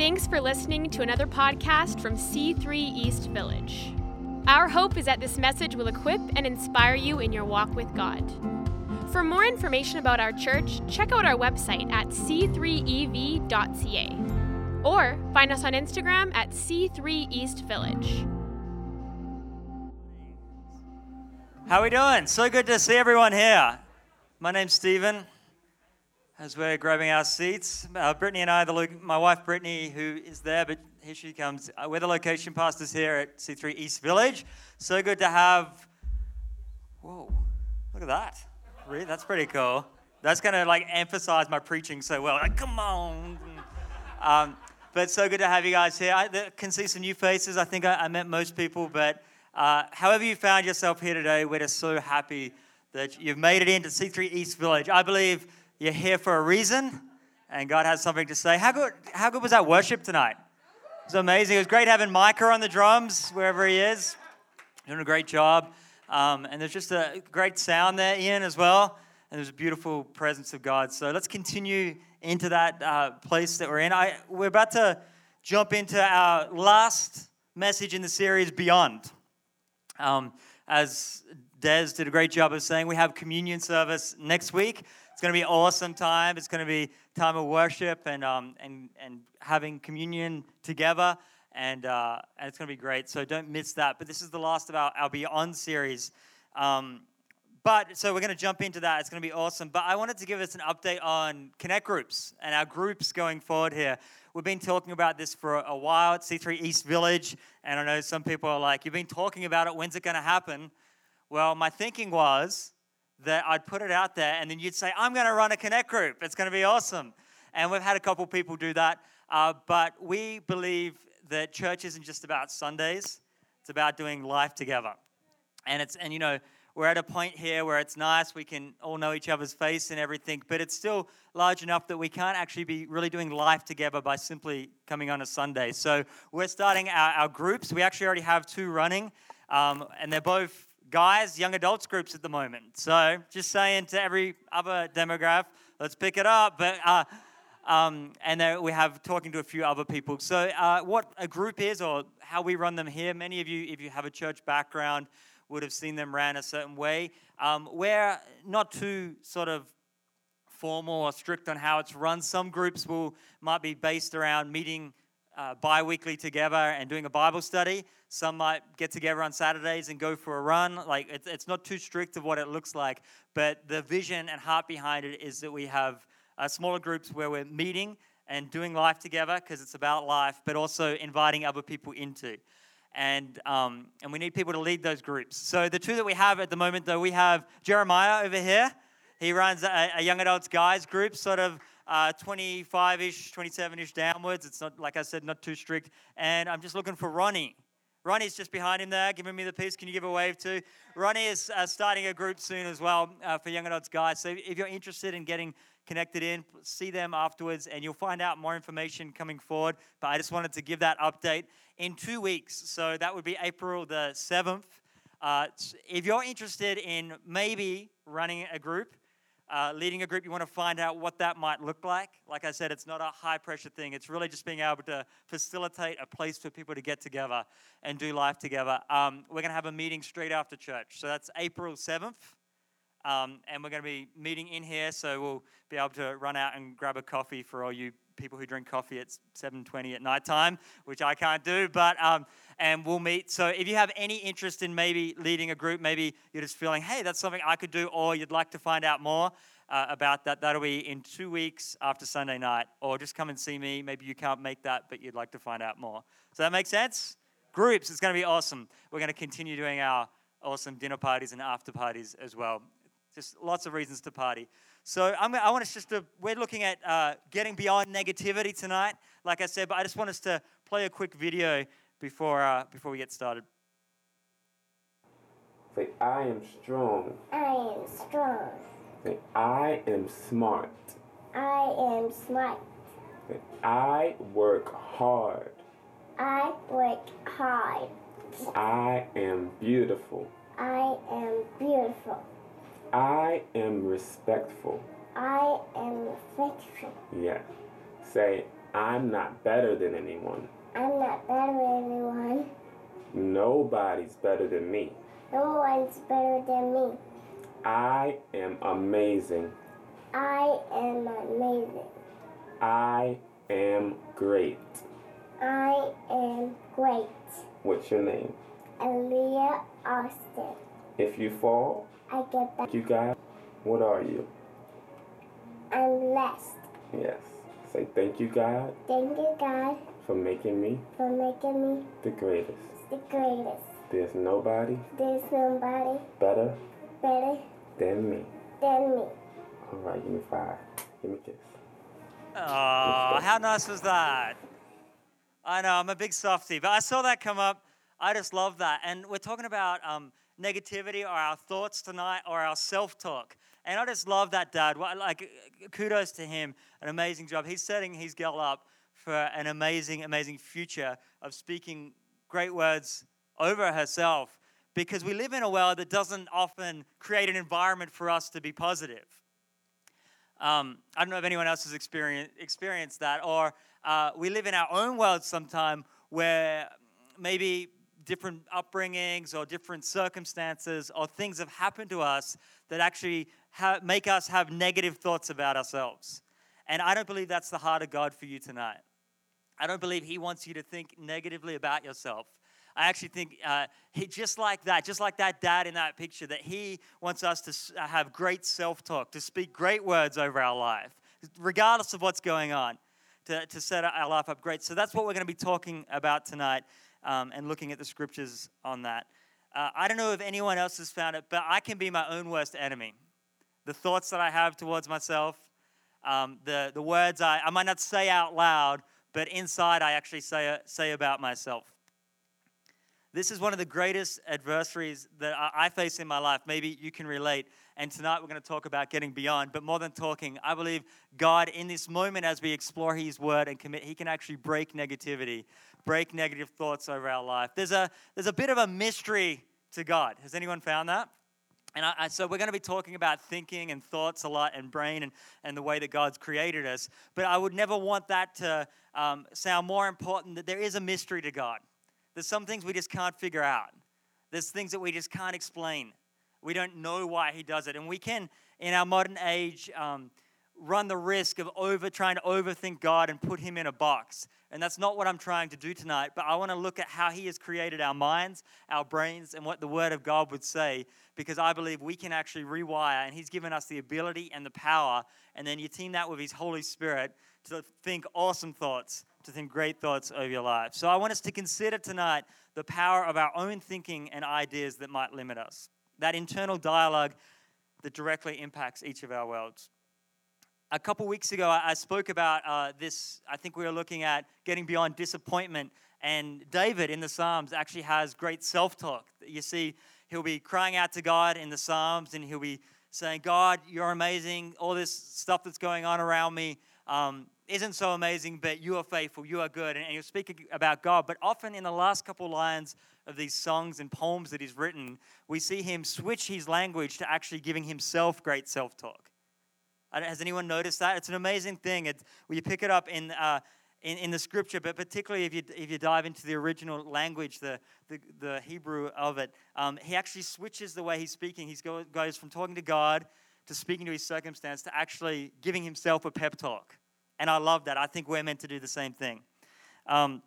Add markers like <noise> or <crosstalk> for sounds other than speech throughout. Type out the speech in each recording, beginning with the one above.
Thanks for listening to another podcast from C3 East Village. Our hope is that this message will equip and inspire you in your walk with God. For more information about our church, check out our website at c3ev.ca or find us on Instagram at C3 East Village. How are we doing? So good to see everyone here. My name's Stephen. As we're grabbing our seats, uh, Brittany and I, the, my wife Brittany, who is there, but here she comes. Uh, we're the location pastors here at C3 East Village. So good to have. Whoa, look at that. Really? That's pretty cool. That's going to like emphasize my preaching so well. Like, come on. Um, but so good to have you guys here. I can see some new faces. I think I, I met most people, but uh, however you found yourself here today, we're just so happy that you've made it into C3 East Village. I believe you're here for a reason, and God has something to say. How good, how good was that worship tonight? It was amazing. It was great having Micah on the drums, wherever he is. Doing a great job. Um, and there's just a great sound there, Ian, as well. And there's a beautiful presence of God. So let's continue into that uh, place that we're in. I, we're about to jump into our last message in the series, Beyond. Um, as Des did a great job of saying, we have communion service next week. It's going to be awesome time. It's going to be time of worship and, um, and, and having communion together. And, uh, and it's going to be great. So don't miss that. But this is the last of our, our Beyond series. Um, but so we're going to jump into that. It's going to be awesome. But I wanted to give us an update on Connect groups and our groups going forward here. We've been talking about this for a while at C3 East Village. And I know some people are like, you've been talking about it. When's it going to happen? Well, my thinking was that I'd put it out there and then you'd say, I'm going to run a Connect group. It's going to be awesome. And we've had a couple people do that. Uh, but we believe that church isn't just about Sundays, it's about doing life together. And it's, and you know, we're at a point here where it's nice, we can all know each other's face and everything, but it's still large enough that we can't actually be really doing life together by simply coming on a Sunday. So we're starting our, our groups. We actually already have two running, um, and they're both guys, young adults groups at the moment. So just saying to every other demographic, let's pick it up. But uh, um, and we have talking to a few other people. So uh, what a group is, or how we run them here. Many of you, if you have a church background, would have seen them ran a certain way. Um, we're not too sort of formal or strict on how it's run. Some groups will might be based around meeting uh, bi-weekly together and doing a Bible study. Some might get together on Saturdays and go for a run. Like it's, it's not too strict of what it looks like, but the vision and heart behind it is that we have uh, smaller groups where we're meeting and doing life together because it's about life, but also inviting other people into. And, um, and we need people to lead those groups. So the two that we have at the moment, though, we have Jeremiah over here. He runs a, a young adults guys group, sort of 25 uh, ish, 27 ish downwards. It's not, like I said, not too strict. And I'm just looking for Ronnie. Ronnie's just behind him there, giving me the peace. Can you give a wave too? Ronnie is uh, starting a group soon as well uh, for young adults guys. So if you're interested in getting connected in, see them afterwards, and you'll find out more information coming forward. But I just wanted to give that update in two weeks. So that would be April the 7th. Uh, if you're interested in maybe running a group, uh, leading a group, you want to find out what that might look like. Like I said, it's not a high pressure thing. It's really just being able to facilitate a place for people to get together and do life together. Um, we're going to have a meeting straight after church. So that's April 7th. Um, and we're going to be meeting in here, so we'll be able to run out and grab a coffee for all you people who drink coffee at 7:20 at night time, which I can't do. But um, and we'll meet. So if you have any interest in maybe leading a group, maybe you're just feeling, hey, that's something I could do, or you'd like to find out more uh, about that, that'll be in two weeks after Sunday night. Or just come and see me. Maybe you can't make that, but you'd like to find out more. So that makes sense? Groups, it's going to be awesome. We're going to continue doing our awesome dinner parties and after parties as well. Just lots of reasons to party. So I'm, i want us just to, we're looking at uh, getting beyond negativity tonight, like I said, but I just want us to play a quick video before, uh, before we get started. Say, I am strong. I am strong. Say, I am smart. I am smart. Say, I work hard. I work hard. I am beautiful. I am beautiful. I am respectful. I am respectful. Yeah. Say, I'm not better than anyone. I'm not better than anyone. Nobody's better than me. No one's better than me. I am amazing. I am amazing. I am great. I am great. What's your name? Aaliyah Austin. If you fall, I get back. you got. What are you? I'm blessed. Yes. Say thank you, God, Thank you, God, for making me for making me the greatest. the greatest. There's nobody There's nobody better better than me. than me. All right, give me five. Give me a kiss. Oh, how nice was that? I know, I'm a big softie, but I saw that come up. I just love that. And we're talking about um, negativity or our thoughts tonight or our self talk. And I just love that dad. Like, kudos to him. An amazing job. He's setting his girl up for an amazing, amazing future of speaking great words over herself because we live in a world that doesn't often create an environment for us to be positive. Um, I don't know if anyone else has experienced, experienced that, or uh, we live in our own world sometime where maybe different upbringings or different circumstances or things have happened to us that actually ha- make us have negative thoughts about ourselves. And I don't believe that's the heart of God for you tonight. I don't believe He wants you to think negatively about yourself. I actually think uh, he, just like that, just like that dad in that picture, that he wants us to uh, have great self talk, to speak great words over our life, regardless of what's going on, to, to set our life up great. So that's what we're going to be talking about tonight um, and looking at the scriptures on that. Uh, I don't know if anyone else has found it, but I can be my own worst enemy. The thoughts that I have towards myself, um, the, the words I, I might not say out loud, but inside I actually say, say about myself. This is one of the greatest adversaries that I face in my life. Maybe you can relate. And tonight we're going to talk about getting beyond. But more than talking, I believe God, in this moment, as we explore His Word and commit, He can actually break negativity, break negative thoughts over our life. There's a, there's a bit of a mystery to God. Has anyone found that? And I, so we're going to be talking about thinking and thoughts a lot and brain and, and the way that God's created us. But I would never want that to um, sound more important that there is a mystery to God. There's some things we just can't figure out. There's things that we just can't explain. We don't know why He does it. And we can, in our modern age, um, run the risk of over trying to overthink God and put Him in a box. And that's not what I'm trying to do tonight. But I want to look at how He has created our minds, our brains, and what the Word of God would say, because I believe we can actually rewire, and He's given us the ability and the power. And then you team that with His Holy Spirit to think awesome thoughts, to think great thoughts over your life. So I want us to consider tonight the power of our own thinking and ideas that might limit us. That internal dialogue that directly impacts each of our worlds a couple weeks ago, I spoke about uh, this. I think we were looking at getting beyond disappointment. And David in the Psalms actually has great self talk. You see, he'll be crying out to God in the Psalms and he'll be saying, God, you're amazing. All this stuff that's going on around me um, isn't so amazing, but you are faithful, you are good. And, and he'll speak about God. But often in the last couple lines of these songs and poems that he's written, we see him switch his language to actually giving himself great self talk. Has anyone noticed that? It's an amazing thing. It's, when you pick it up in, uh, in, in the scripture, but particularly if you, if you dive into the original language, the, the, the Hebrew of it, um, he actually switches the way he's speaking. He go, goes from talking to God to speaking to his circumstance to actually giving himself a pep talk. And I love that. I think we're meant to do the same thing. Um,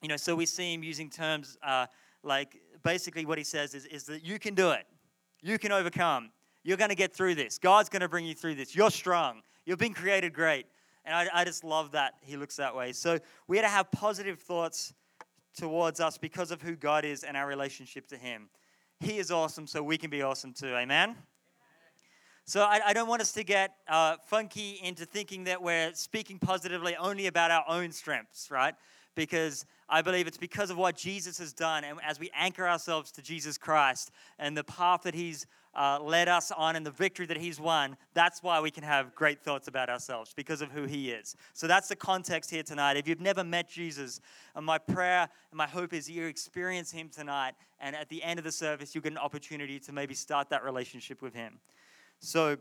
you know, so we see him using terms uh, like basically what he says is, is that you can do it, you can overcome, you're going to get through this. God's going to bring you through this. You're strong. You've been created great. And I, I just love that he looks that way. So we had to have positive thoughts towards us because of who God is and our relationship to him. He is awesome, so we can be awesome too. Amen? So I, I don't want us to get uh, funky into thinking that we're speaking positively only about our own strengths, right? Because I believe it's because of what Jesus has done, and as we anchor ourselves to Jesus Christ and the path that He's uh, led us on and the victory that He's won, that's why we can have great thoughts about ourselves because of who He is. So that's the context here tonight. If you've never met Jesus, and my prayer and my hope is you experience Him tonight, and at the end of the service, you'll get an opportunity to maybe start that relationship with Him. So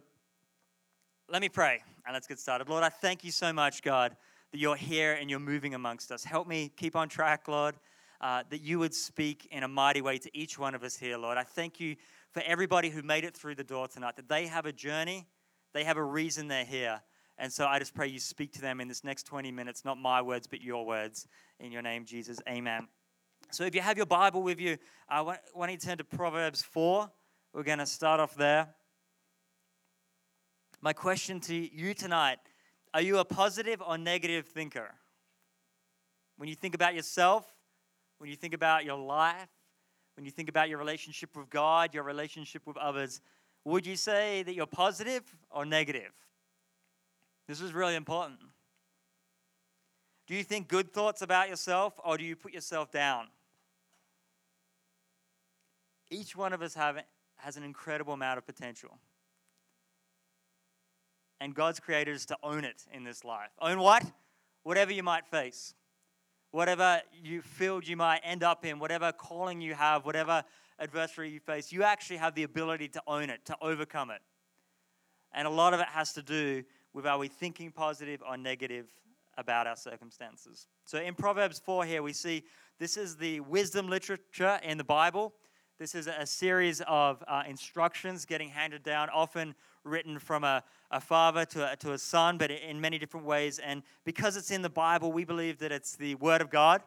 let me pray and let's get started. Lord, I thank you so much, God, that you're here and you're moving amongst us. Help me keep on track, Lord, uh, that you would speak in a mighty way to each one of us here, Lord. I thank you for everybody who made it through the door tonight, that they have a journey, they have a reason they're here. And so I just pray you speak to them in this next 20 minutes, not my words, but your words. In your name, Jesus. Amen. So if you have your Bible with you, I want, want you turn to Proverbs 4. We're going to start off there. My question to you tonight are you a positive or negative thinker? When you think about yourself, when you think about your life, when you think about your relationship with God, your relationship with others, would you say that you're positive or negative? This is really important. Do you think good thoughts about yourself or do you put yourself down? Each one of us have, has an incredible amount of potential. And God's created us to own it in this life. Own what? Whatever you might face, whatever you field you might end up in, whatever calling you have, whatever adversary you face, you actually have the ability to own it, to overcome it. And a lot of it has to do with are we thinking positive or negative about our circumstances. So in Proverbs 4 here, we see this is the wisdom literature in the Bible. This is a series of uh, instructions getting handed down, often written from a, a father to a, to a son, but in many different ways. And because it's in the Bible, we believe that it's the Word of God,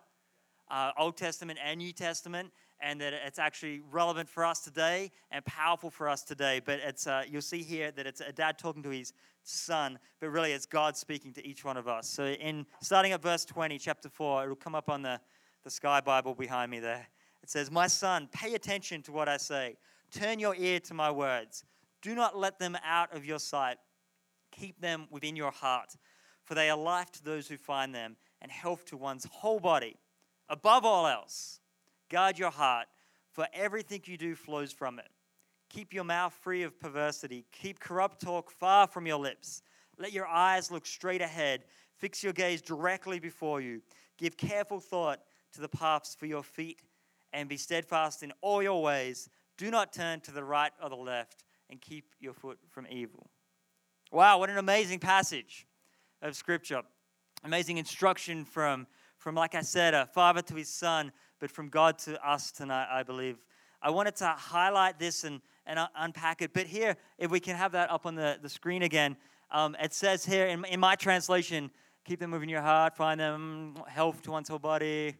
uh, Old Testament and New Testament, and that it's actually relevant for us today and powerful for us today. But it's, uh, you'll see here that it's a dad talking to his son, but really it's God speaking to each one of us. So in starting at verse 20, chapter 4, it'll come up on the, the Sky Bible behind me there. It says, My son, pay attention to what I say. Turn your ear to my words. Do not let them out of your sight. Keep them within your heart, for they are life to those who find them and health to one's whole body. Above all else, guard your heart, for everything you do flows from it. Keep your mouth free of perversity. Keep corrupt talk far from your lips. Let your eyes look straight ahead. Fix your gaze directly before you. Give careful thought to the paths for your feet and be steadfast in all your ways. Do not turn to the right or the left, and keep your foot from evil. Wow, what an amazing passage of Scripture. Amazing instruction from, from like I said, a father to his son, but from God to us tonight, I believe. I wanted to highlight this and, and unpack it. But here, if we can have that up on the, the screen again, um, it says here in, in my translation, keep them moving your heart, find them health to one's whole body,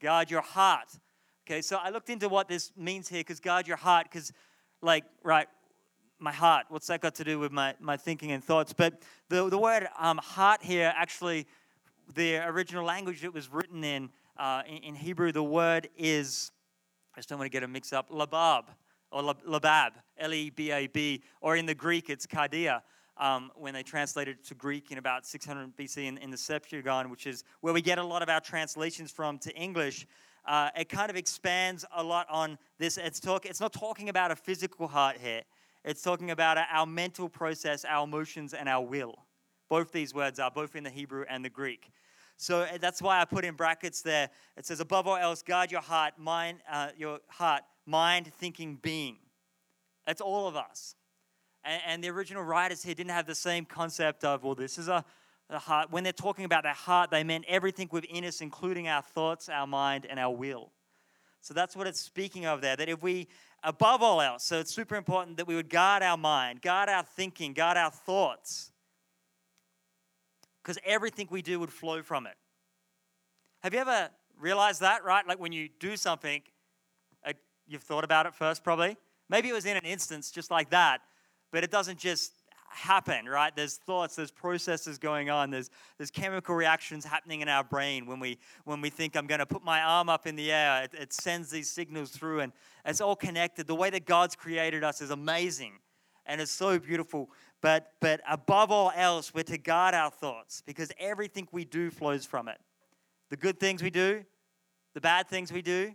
guard your heart. Okay, so I looked into what this means here because guard your heart, because, like, right, my heart, what's that got to do with my, my thinking and thoughts? But the, the word um, heart here, actually, the original language it was written in, uh, in, in, Hebrew, the word is, I just don't want to get a mix up, labab, or labab, L E B A B, or in the Greek, it's kardia. Um, when they translated it to Greek in about 600 BC in, in the Septuagint, which is where we get a lot of our translations from to English uh, it kind of expands a lot on this. It's, talk, it's not talking about a physical heart here, it's talking about our mental process, our emotions, and our will. Both these words are both in the Hebrew and the Greek. So uh, that's why I put in brackets there. It says, above all else, guard your heart, mind, uh, your heart, mind, thinking, being. That's all of us. And, and the original writers here didn't have the same concept of, well, this is a the heart, when they're talking about their heart, they meant everything within us, including our thoughts, our mind, and our will. So that's what it's speaking of there. That if we, above all else, so it's super important that we would guard our mind, guard our thinking, guard our thoughts, because everything we do would flow from it. Have you ever realized that, right? Like when you do something, uh, you've thought about it first, probably. Maybe it was in an instance just like that, but it doesn't just happen, right? There's thoughts, there's processes going on, there's, there's chemical reactions happening in our brain when we, when we think I'm going to put my arm up in the air. It, it sends these signals through, and it's all connected. The way that God's created us is amazing, and it's so beautiful. But, but above all else, we're to guard our thoughts because everything we do flows from it. The good things we do, the bad things we do,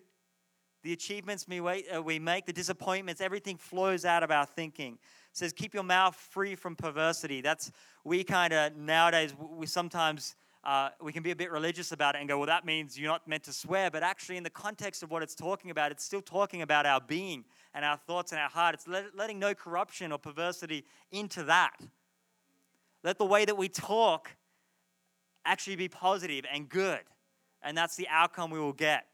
the achievements we, uh, we make, the disappointments, everything flows out of our thinking says, keep your mouth free from perversity. That's, we kind of nowadays, we sometimes, uh, we can be a bit religious about it and go, well, that means you're not meant to swear. But actually, in the context of what it's talking about, it's still talking about our being and our thoughts and our heart. It's let, letting no corruption or perversity into that. Let the way that we talk actually be positive and good. And that's the outcome we will get.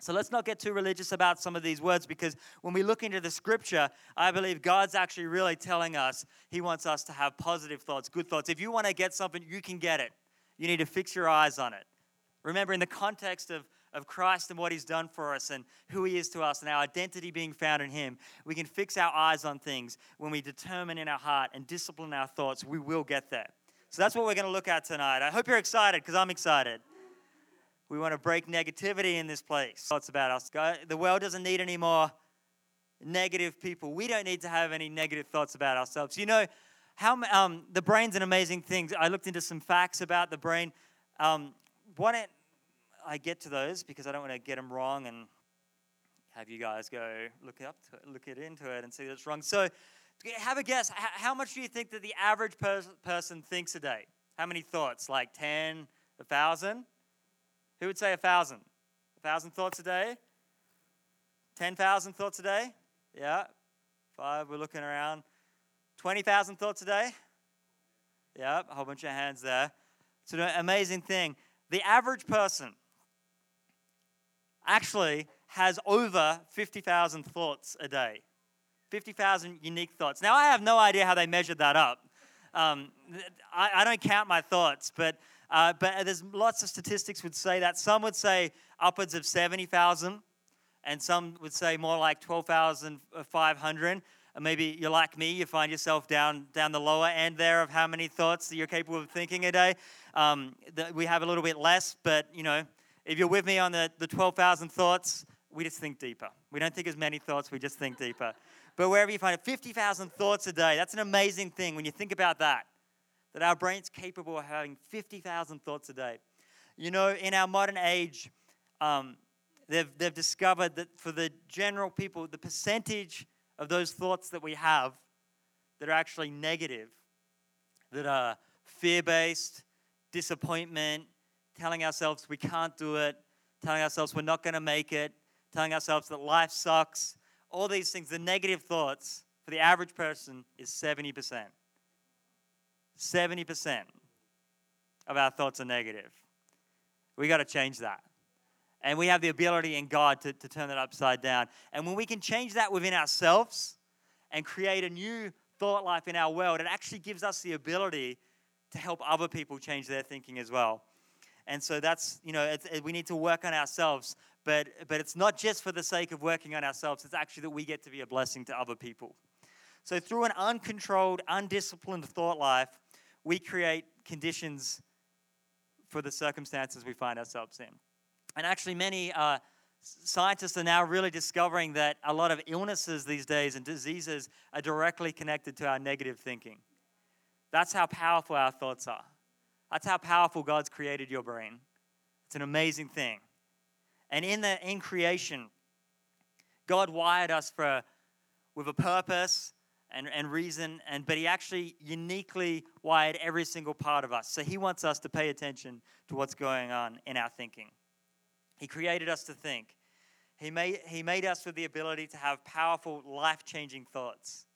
So let's not get too religious about some of these words because when we look into the scripture, I believe God's actually really telling us He wants us to have positive thoughts, good thoughts. If you want to get something, you can get it. You need to fix your eyes on it. Remember, in the context of, of Christ and what He's done for us and who He is to us and our identity being found in Him, we can fix our eyes on things when we determine in our heart and discipline our thoughts, we will get there. So that's what we're going to look at tonight. I hope you're excited because I'm excited. We want to break negativity in this place. Thoughts about us. The world doesn't need any more negative people. We don't need to have any negative thoughts about ourselves. You know, how um, the brain's an amazing thing. I looked into some facts about the brain. Um, why don't I get to those because I don't want to get them wrong and have you guys go look it up to it, look it into it and see that's wrong. So, have a guess. How much do you think that the average pers- person thinks a day? How many thoughts? Like 10, 1,000? Who would say a thousand? A thousand thoughts a day? 10,000 thoughts a day? Yeah. Five, we're looking around. 20,000 thoughts a day? Yeah, a whole bunch of hands there. It's an amazing thing. The average person actually has over 50,000 thoughts a day. 50,000 unique thoughts. Now, I have no idea how they measured that up. Um, I, I don't count my thoughts, but uh, but there's lots of statistics would say that. Some would say upwards of 70,000, and some would say more like 12,500. And maybe you're like me, you find yourself down, down the lower end there of how many thoughts that you're capable of thinking a day. Um, we have a little bit less, but you know, if you're with me on the, the 12,000 thoughts, we just think deeper. We don't think as many thoughts, we just think deeper. But wherever you find it, 50,000 thoughts a day, that's an amazing thing when you think about that that our brain's capable of having 50,000 thoughts a day. You know, in our modern age, um, they've, they've discovered that for the general people, the percentage of those thoughts that we have that are actually negative, that are fear based, disappointment, telling ourselves we can't do it, telling ourselves we're not going to make it, telling ourselves that life sucks, all these things, the negative thoughts for the average person is 70%. 70% of our thoughts are negative. We got to change that. And we have the ability in God to, to turn that upside down. And when we can change that within ourselves and create a new thought life in our world, it actually gives us the ability to help other people change their thinking as well. And so that's, you know, it, we need to work on ourselves, but, but it's not just for the sake of working on ourselves, it's actually that we get to be a blessing to other people. So through an uncontrolled, undisciplined thought life, we create conditions for the circumstances we find ourselves in. And actually, many uh, scientists are now really discovering that a lot of illnesses these days and diseases are directly connected to our negative thinking. That's how powerful our thoughts are. That's how powerful God's created your brain. It's an amazing thing. And in the in creation, God wired us for with a purpose and, and reason, and, but he actually uniquely wired every single part of us. So he wants us to pay attention to what's going on in our thinking. He created us to think. He made, he made us with the ability to have powerful, life changing thoughts.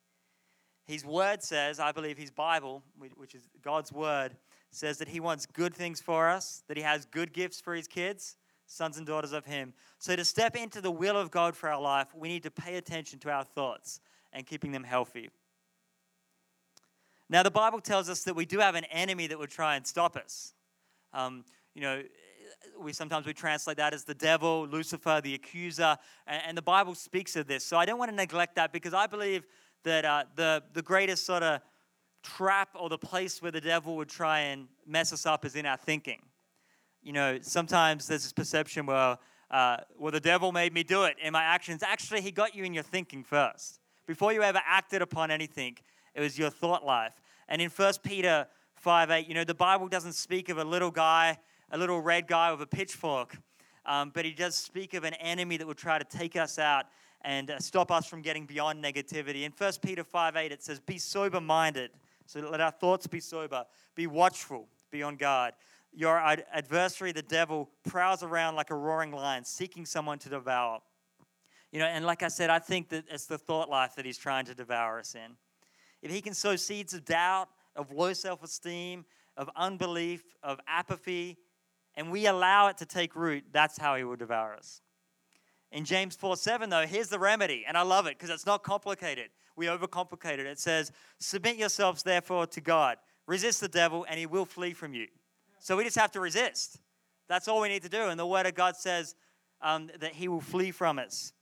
His word says, I believe his Bible, which is God's word, says that he wants good things for us, that he has good gifts for his kids, sons and daughters of him. So to step into the will of God for our life, we need to pay attention to our thoughts and keeping them healthy. Now, the Bible tells us that we do have an enemy that would try and stop us. Um, you know, we sometimes we translate that as the devil, Lucifer, the accuser, and, and the Bible speaks of this. So I don't want to neglect that because I believe that uh, the the greatest sort of trap or the place where the devil would try and mess us up is in our thinking. You know, sometimes there's this perception where, uh, well, the devil made me do it in my actions. Actually, he got you in your thinking first. Before you ever acted upon anything, it was your thought life. And in 1 Peter 5 8, you know, the Bible doesn't speak of a little guy, a little red guy with a pitchfork, um, but he does speak of an enemy that will try to take us out and uh, stop us from getting beyond negativity. In 1 Peter 5 8, it says, Be sober minded. So let our thoughts be sober. Be watchful. Be on guard. Your adversary, the devil, prowls around like a roaring lion, seeking someone to devour. You know, and like I said, I think that it's the thought life that he's trying to devour us in. If he can sow seeds of doubt, of low self esteem, of unbelief, of apathy, and we allow it to take root, that's how he will devour us. In James 4 7, though, here's the remedy, and I love it because it's not complicated. We overcomplicate it. It says, Submit yourselves therefore to God, resist the devil, and he will flee from you. So we just have to resist. That's all we need to do. And the Word of God says um, that he will flee from us.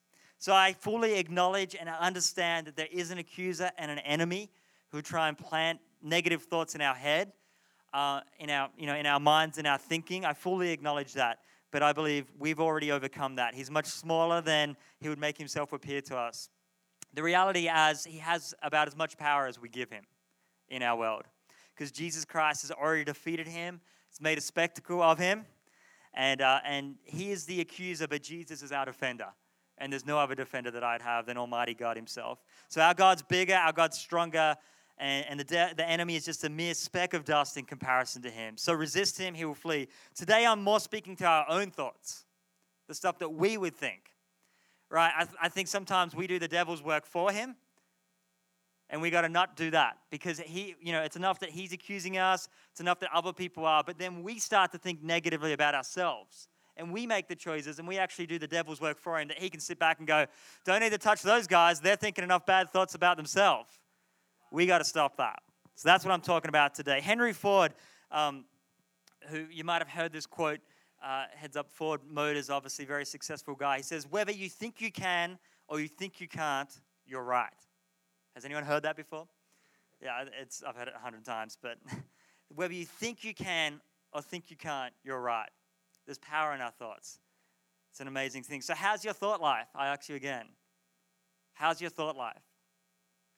So I fully acknowledge and I understand that there is an accuser and an enemy who try and plant negative thoughts in our head, uh, in our you know in our minds, in our thinking. I fully acknowledge that, but I believe we've already overcome that. He's much smaller than he would make himself appear to us. The reality is, he has about as much power as we give him in our world, because Jesus Christ has already defeated him. It's made a spectacle of him, and uh, and he is the accuser, but Jesus is our defender and there's no other defender that I'd have than Almighty God Himself. So our God's bigger, our God's stronger, and, and the, de- the enemy is just a mere speck of dust in comparison to Him. So resist Him, He will flee. Today I'm more speaking to our own thoughts, the stuff that we would think. Right? I, th- I think sometimes we do the devil's work for Him. And we got to not do that because he, you know, it's enough that he's accusing us. It's enough that other people are. But then we start to think negatively about ourselves and we make the choices and we actually do the devil's work for him that he can sit back and go, Don't need to touch those guys. They're thinking enough bad thoughts about themselves. We got to stop that. So that's what I'm talking about today. Henry Ford, um, who you might have heard this quote, uh, heads up Ford Motors, obviously very successful guy. He says, Whether you think you can or you think you can't, you're right. Has anyone heard that before? Yeah, it's, I've heard it a hundred times, but <laughs> whether you think you can or think you can't, you're right. There's power in our thoughts. It's an amazing thing. So, how's your thought life? I ask you again. How's your thought life?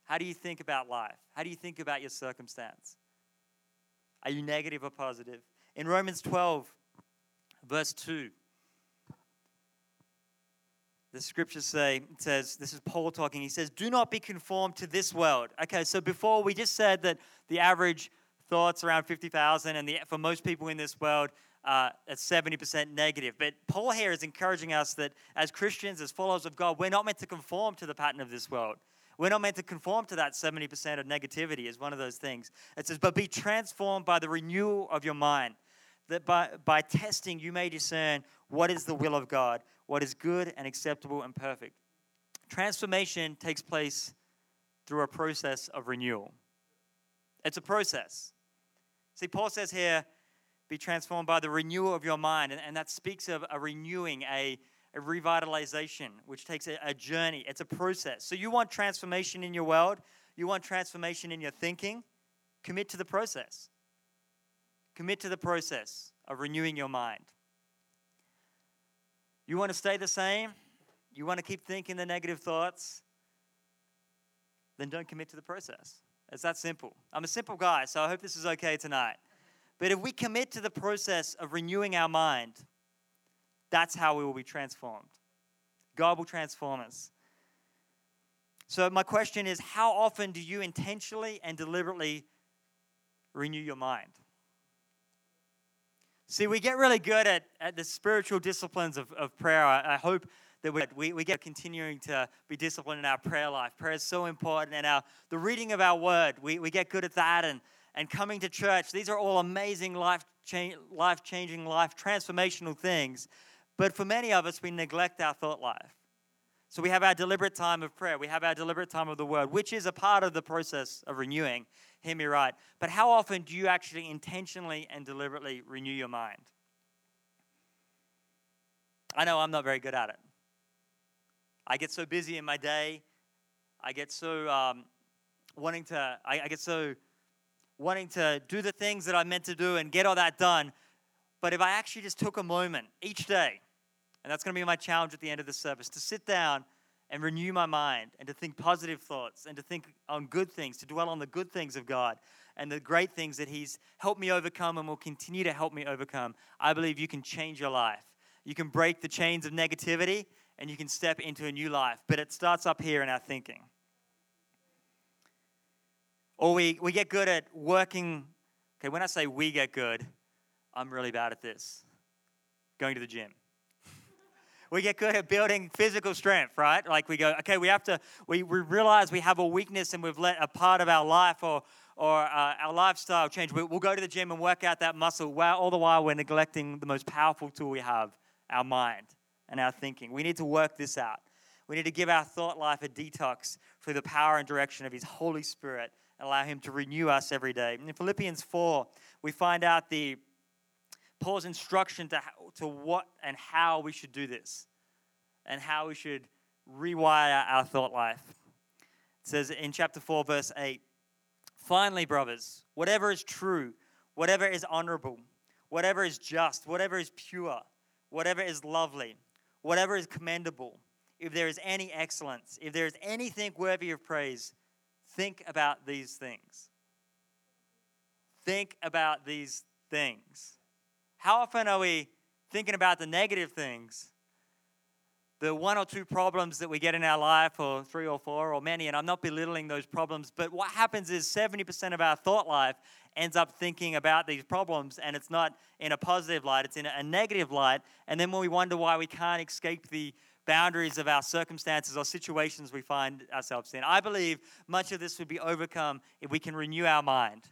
How do you think about life? How do you think about your circumstance? Are you negative or positive? In Romans 12, verse 2, the scriptures say, it says, this is Paul talking, he says, Do not be conformed to this world. Okay, so before we just said that the average thoughts around 50,000, and the, for most people in this world, uh, at 70% negative. But Paul here is encouraging us that as Christians, as followers of God, we're not meant to conform to the pattern of this world. We're not meant to conform to that 70% of negativity, is one of those things. It says, but be transformed by the renewal of your mind, that by, by testing you may discern what is the will of God, what is good and acceptable and perfect. Transformation takes place through a process of renewal. It's a process. See, Paul says here, be transformed by the renewal of your mind. And, and that speaks of a renewing, a, a revitalization, which takes a, a journey. It's a process. So you want transformation in your world, you want transformation in your thinking, commit to the process. Commit to the process of renewing your mind. You want to stay the same? You want to keep thinking the negative thoughts? Then don't commit to the process. It's that simple. I'm a simple guy, so I hope this is okay tonight. But if we commit to the process of renewing our mind, that's how we will be transformed. God will transform us. So, my question is how often do you intentionally and deliberately renew your mind? See, we get really good at, at the spiritual disciplines of, of prayer. I, I hope that we, we, we, get continuing to be disciplined in our prayer life. Prayer is so important, and our, the reading of our word, we, we get good at that. And and coming to church. These are all amazing, life, cha- life changing, life transformational things. But for many of us, we neglect our thought life. So we have our deliberate time of prayer, we have our deliberate time of the word, which is a part of the process of renewing. Hear me right. But how often do you actually intentionally and deliberately renew your mind? I know I'm not very good at it. I get so busy in my day. I get so um, wanting to, I, I get so wanting to do the things that I meant to do and get all that done. But if I actually just took a moment each day, and that's going to be my challenge at the end of the service, to sit down and renew my mind and to think positive thoughts and to think on good things, to dwell on the good things of God and the great things that He's helped me overcome and will continue to help me overcome, I believe you can change your life. You can break the chains of negativity and you can step into a new life. But it starts up here in our thinking. Or we, we get good at working. Okay, when I say we get good, I'm really bad at this going to the gym. we get good at building physical strength, right? Like we go, okay, we have to, we, we realize we have a weakness and we've let a part of our life or, or uh, our lifestyle change. We- We'll go to the gym and work out that muscle, while all the while we're neglecting the most powerful tool we have, our mind and our thinking. We need to work this out. We need to give our thought life a detox through the power and direction of His Holy Spirit allow Him to renew us every day. In Philippians 4, we find out the Paul's instruction to, to what and how we should do this and how we should rewire our thought life. It says in chapter 4, verse 8 Finally, brothers, whatever is true, whatever is honorable, whatever is just, whatever is pure, whatever is lovely, whatever is commendable, if there is any excellence, if there is anything worthy of praise, think about these things. Think about these things. How often are we thinking about the negative things? The one or two problems that we get in our life, or three or four, or many, and I'm not belittling those problems, but what happens is 70% of our thought life ends up thinking about these problems, and it's not in a positive light, it's in a negative light. And then when we wonder why we can't escape the boundaries of our circumstances or situations we find ourselves in, I believe much of this would be overcome if we can renew our mind,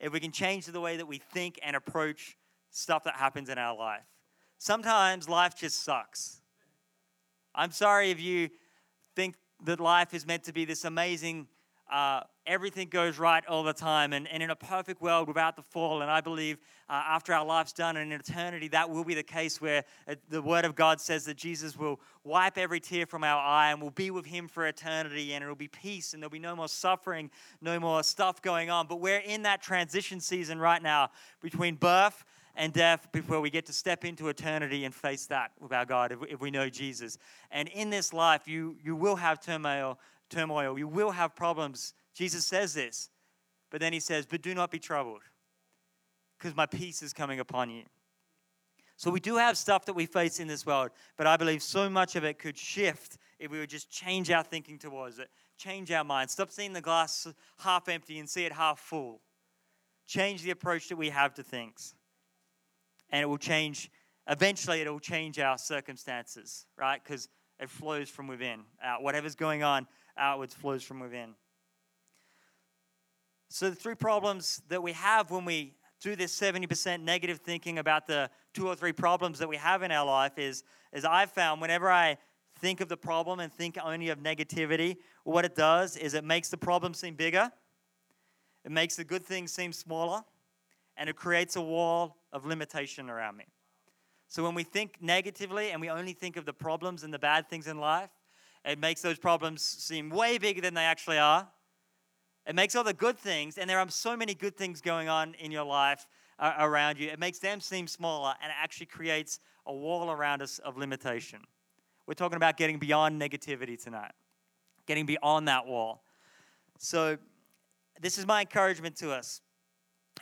if we can change the way that we think and approach stuff that happens in our life. Sometimes life just sucks. I'm sorry if you think that life is meant to be this amazing, uh, everything goes right all the time, and, and in a perfect world without the fall. And I believe uh, after our life's done and in eternity, that will be the case where uh, the Word of God says that Jesus will wipe every tear from our eye and we'll be with Him for eternity, and it'll be peace, and there'll be no more suffering, no more stuff going on. But we're in that transition season right now between birth and death before we get to step into eternity and face that with our God if, if we know Jesus. And in this life, you, you will have turmoil, turmoil, you will have problems. Jesus says this, but then he says, But do not be troubled, because my peace is coming upon you. So we do have stuff that we face in this world, but I believe so much of it could shift if we would just change our thinking towards it, change our mind, stop seeing the glass half empty and see it half full. Change the approach that we have to things and it will change eventually it will change our circumstances right because it flows from within out whatever's going on outwards flows from within so the three problems that we have when we do this 70% negative thinking about the two or three problems that we have in our life is is i've found whenever i think of the problem and think only of negativity what it does is it makes the problem seem bigger it makes the good things seem smaller and it creates a wall of limitation around me. So when we think negatively and we only think of the problems and the bad things in life, it makes those problems seem way bigger than they actually are. It makes all the good things, and there are so many good things going on in your life uh, around you, it makes them seem smaller and it actually creates a wall around us of limitation. We're talking about getting beyond negativity tonight, getting beyond that wall. So, this is my encouragement to us.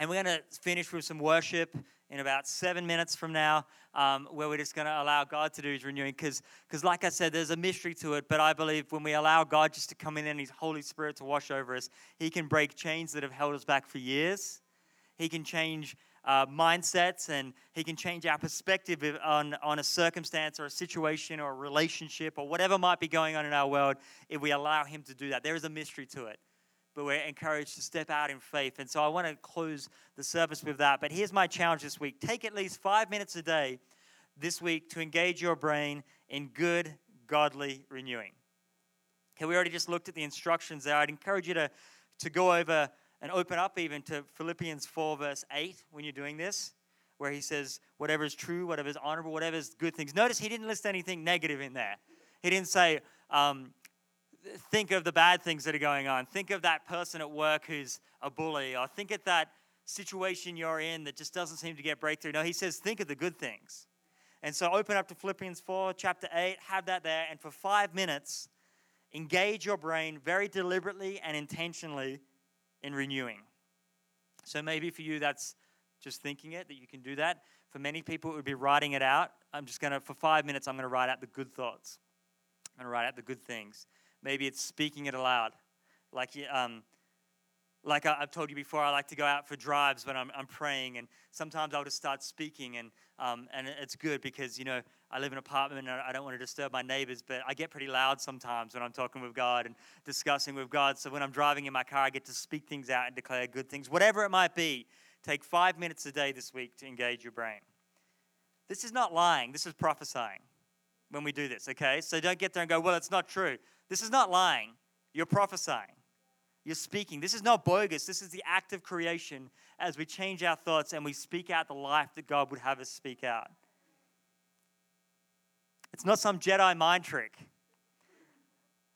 And we're going to finish with some worship in about seven minutes from now, um, where we're just going to allow God to do His renewing. Because, like I said, there's a mystery to it, but I believe when we allow God just to come in and His Holy Spirit to wash over us, He can break chains that have held us back for years. He can change uh, mindsets and He can change our perspective on, on a circumstance or a situation or a relationship or whatever might be going on in our world if we allow Him to do that. There is a mystery to it but we're encouraged to step out in faith. And so I want to close the service with that. But here's my challenge this week take at least five minutes a day this week to engage your brain in good, godly renewing. Okay, we already just looked at the instructions there. I'd encourage you to, to go over and open up even to Philippians 4, verse 8 when you're doing this, where he says, whatever is true, whatever is honorable, whatever is good things. Notice he didn't list anything negative in there. He didn't say, um, think of the bad things that are going on. Think of that person at work who's a bully, or think of that situation you're in that just doesn't seem to get breakthrough. No, he says, think of the good things. And so open up to Philippians 4, chapter 8, have that there, and for five minutes, engage your brain very deliberately and intentionally in renewing. So maybe for you, that's just thinking it, that you can do that. For many people, it would be writing it out. I'm just going to, for five minutes, I'm going to write out the good thoughts. I'm going to write out the good things. Maybe it's speaking it aloud. Like, um, like I, have told you before, I like to go out for drives when I'm, I'm praying, and sometimes I'll just start speaking, and, um, and it's good because, you know, I live in an apartment and I don't want to disturb my neighbors, but I get pretty loud sometimes when I'm talking with God and discussing with God. So when I'm driving in my car, I get to speak things out and declare good things. Whatever it might be, take five minutes a day this week to engage your brain. This is not lying, this is prophesying when we do this, okay? So don't get there and go, well, it's not true. This is not lying, you're prophesying. You're speaking. This is not bogus. This is the act of creation as we change our thoughts and we speak out the life that God would have us speak out. It's not some Jedi mind trick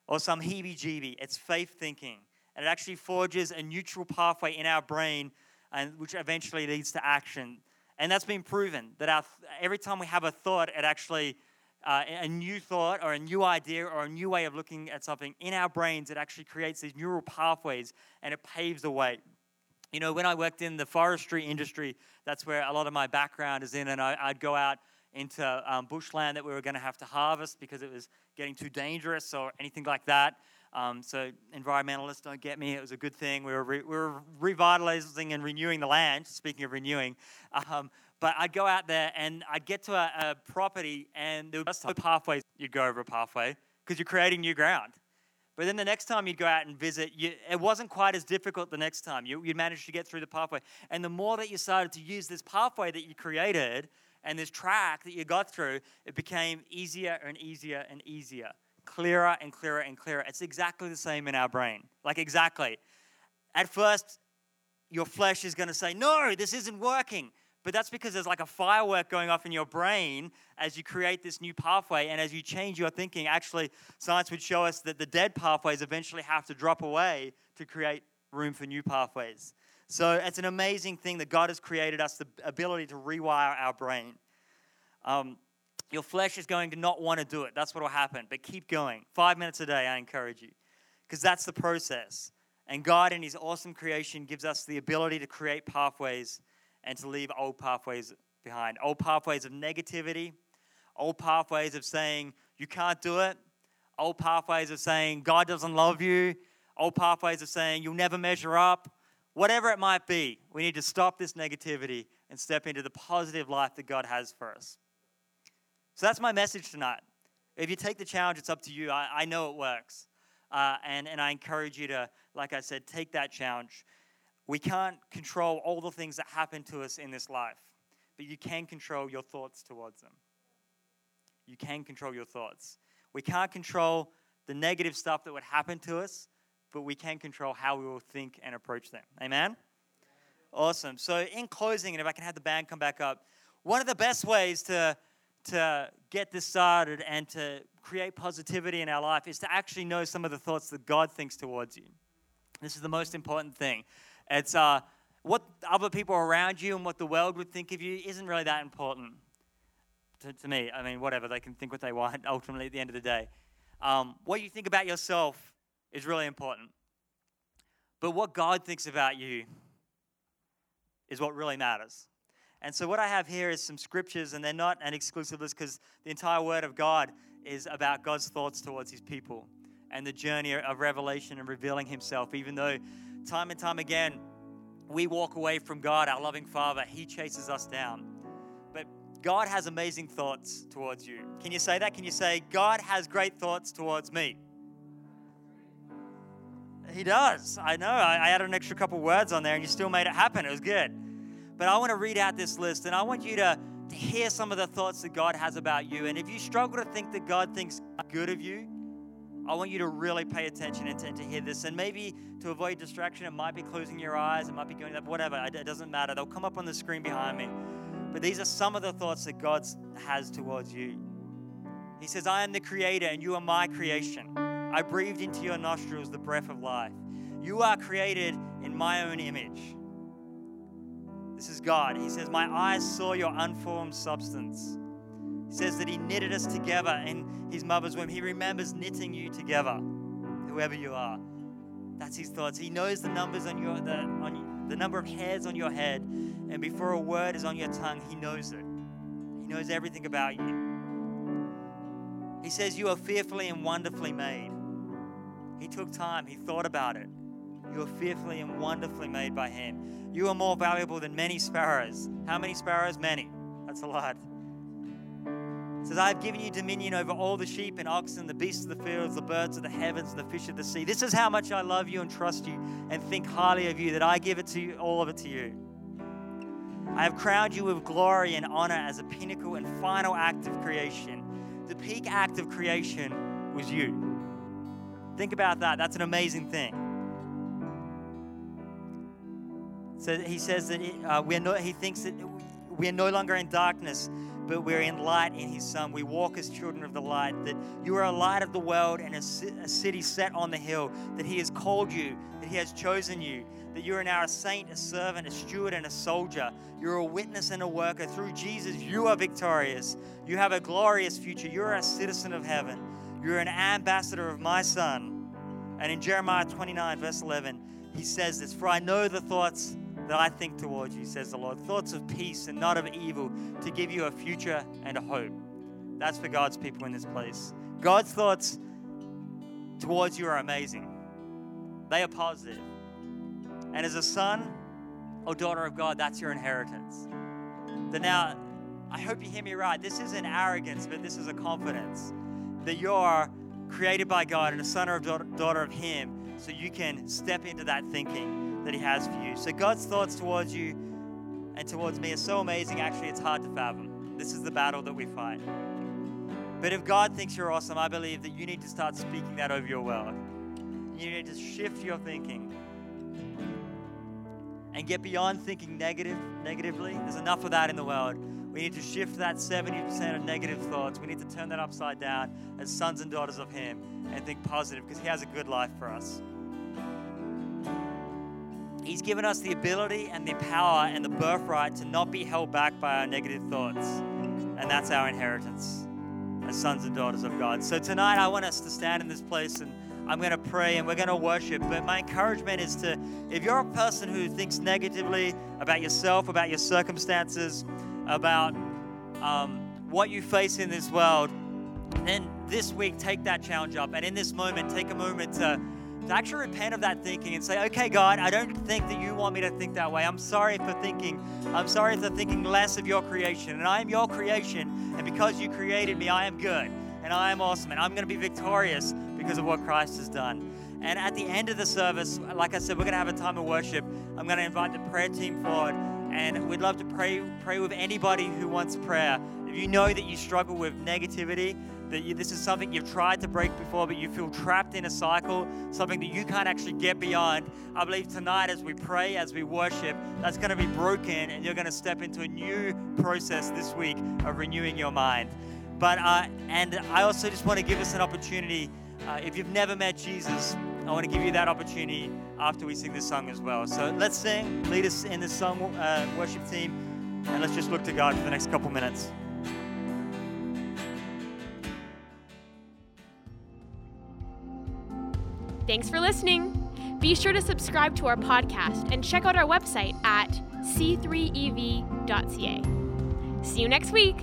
or some heebie jeebie. It's faith thinking. And it actually forges a neural pathway in our brain, and, which eventually leads to action. And that's been proven that our, every time we have a thought, it actually uh, a new thought or a new idea or a new way of looking at something in our brains, it actually creates these neural pathways and it paves the way. You know, when I worked in the forestry industry, that's where a lot of my background is in, and I, would go out into um, bushland that we were going to have to harvest because it was getting too dangerous or anything like that. Um, so environmentalists don't get me. It was a good thing. We were, re- we were revitalizing and renewing the land. Speaking of renewing, um, but I'd go out there and I'd get to a, a property and there was no pathways. You'd go over a pathway because you're creating new ground. But then the next time you'd go out and visit, you, it wasn't quite as difficult the next time. You, you managed to get through the pathway. And the more that you started to use this pathway that you created and this track that you got through, it became easier and easier and easier, clearer and clearer and clearer. It's exactly the same in our brain. Like, exactly. At first, your flesh is going to say, No, this isn't working. But that's because there's like a firework going off in your brain as you create this new pathway. And as you change your thinking, actually, science would show us that the dead pathways eventually have to drop away to create room for new pathways. So it's an amazing thing that God has created us the ability to rewire our brain. Um, your flesh is going to not want to do it. That's what will happen. But keep going. Five minutes a day, I encourage you, because that's the process. And God, in His awesome creation, gives us the ability to create pathways and to leave old pathways behind. Old pathways of negativity, old pathways of saying you can't do it, old pathways of saying God doesn't love you, old pathways of saying you'll never measure up. Whatever it might be, we need to stop this negativity and step into the positive life that God has for us. So that's my message tonight. If you take the challenge, it's up to you. I, I know it works. Uh, and, and I encourage you to, like I said, take that challenge. We can't control all the things that happen to us in this life, but you can control your thoughts towards them. You can control your thoughts. We can't control the negative stuff that would happen to us, but we can control how we will think and approach them. Amen? Awesome. So, in closing, and if I can have the band come back up, one of the best ways to, to get this started and to create positivity in our life is to actually know some of the thoughts that God thinks towards you. This is the most important thing. It's uh, what other people around you and what the world would think of you isn't really that important to, to me. I mean, whatever, they can think what they want <laughs> ultimately at the end of the day. Um, what you think about yourself is really important. But what God thinks about you is what really matters. And so, what I have here is some scriptures, and they're not an exclusive list because the entire Word of God is about God's thoughts towards His people and the journey of revelation and revealing Himself, even though time and time again, we walk away from God, our loving Father. He chases us down. But God has amazing thoughts towards you. Can you say that? Can you say, God has great thoughts towards me? He does. I know. I added an extra couple words on there and you still made it happen. It was good. But I want to read out this list and I want you to, to hear some of the thoughts that God has about you. And if you struggle to think that God thinks good of you, I want you to really pay attention and to, to, hear this. And maybe to avoid distraction, it might be closing your eyes, it might be going that, whatever. It doesn't matter. They'll come up on the screen behind me. But these are some of the thoughts that God has towards you. He says, I am the creator and you are my creation. I breathed into your nostrils the breath of life. You are created in my own image. This is God. He says, My eyes saw your unformed substance. Says that He knitted us together in His mother's womb. He remembers knitting you together, whoever you are. That's His thoughts. He knows the numbers on your the on the number of hairs on your head, and before a word is on your tongue, He knows it. He knows everything about you. He says you are fearfully and wonderfully made. He took time. He thought about it. You are fearfully and wonderfully made by Him. You are more valuable than many sparrows. How many sparrows? Many. That's a lot. It says, I have given you dominion over all the sheep and oxen, the beasts of the fields, the birds of the heavens, and the fish of the sea. This is how much I love you and trust you and think highly of you that I give it to you, all of it to you. I have crowned you with glory and honor as a pinnacle and final act of creation. The peak act of creation was you. Think about that. That's an amazing thing. So he says that uh, we're no, he thinks that we are no longer in darkness, but we're in light in his son. We walk as children of the light, that you are a light of the world and a, city set on the hill, that he has called you, that he has chosen you, that you are now a saint, a servant, a steward, and a soldier. You're a witness and a worker. Through Jesus, you are victorious. You have a glorious future. You're a citizen of heaven. You're an ambassador of my son. And in Jeremiah 29, verse 11, he says this For I know the thoughts that I think towards you, says the Lord. Thoughts of peace and not of evil, to give you a future and a hope. That's for God's people in this place. God's thoughts towards you are amazing, they are positive. And as a son or daughter of God, that's your inheritance. That now, I hope you hear me right. This isn't arrogance, but this is a confidence that you're created by God and a son or daughter of Him, so you can step into that thinking that He has for you. So God's thoughts towards you and towards me are so amazing, actually, it's hard to fathom. This is the battle that we fight. But if God thinks you're awesome, I believe that you need to start speaking that over your world. You need to shift your thinking and get beyond thinking negative, negatively. There's enough of that in the world. We need to shift that 70% of negative thoughts. We need to turn that upside down as sons and daughters of Him and think positive because He has a good life for us. He's given us the ability and the power and the birthright to not be held back by our negative thoughts. And that's our inheritance as sons and daughters of God. So tonight, I want us to stand in this place and I'm going to pray and we're going to worship. But my encouragement is to, if you're a person who thinks negatively about yourself, about your circumstances, about um, what you face in this world, then this week take that challenge up. And in this moment, take a moment to to actually repent of that thinking and say, okay, God, I don't think that you want me to think that way. I'm sorry for thinking. I'm sorry for thinking less of your creation. And I am your creation. And because you created me, I am good. And I am awesome. And I'm going to be victorious because of what Christ has done. And at the end of the service, like I said, we're going to have a time of worship. I'm going to invite the prayer team forward. And we'd love to pray, pray with anybody who wants prayer. If you know that you struggle with negativity, that you, this is something you've tried to break before, but you feel trapped in a cycle, something that you can't actually get beyond. I believe tonight, as we pray, as we worship, that's going to be broken, and you're going to step into a new process this week of renewing your mind. But uh, and I also just want to give us an opportunity. Uh, if you've never met Jesus, I want to give you that opportunity after we sing this song as well. So let's sing, lead us in this song, uh, worship team, and let's just look to God for the next couple minutes. Thanks for listening. Be sure to subscribe to our podcast and check out our website at c3ev.ca. See you next week.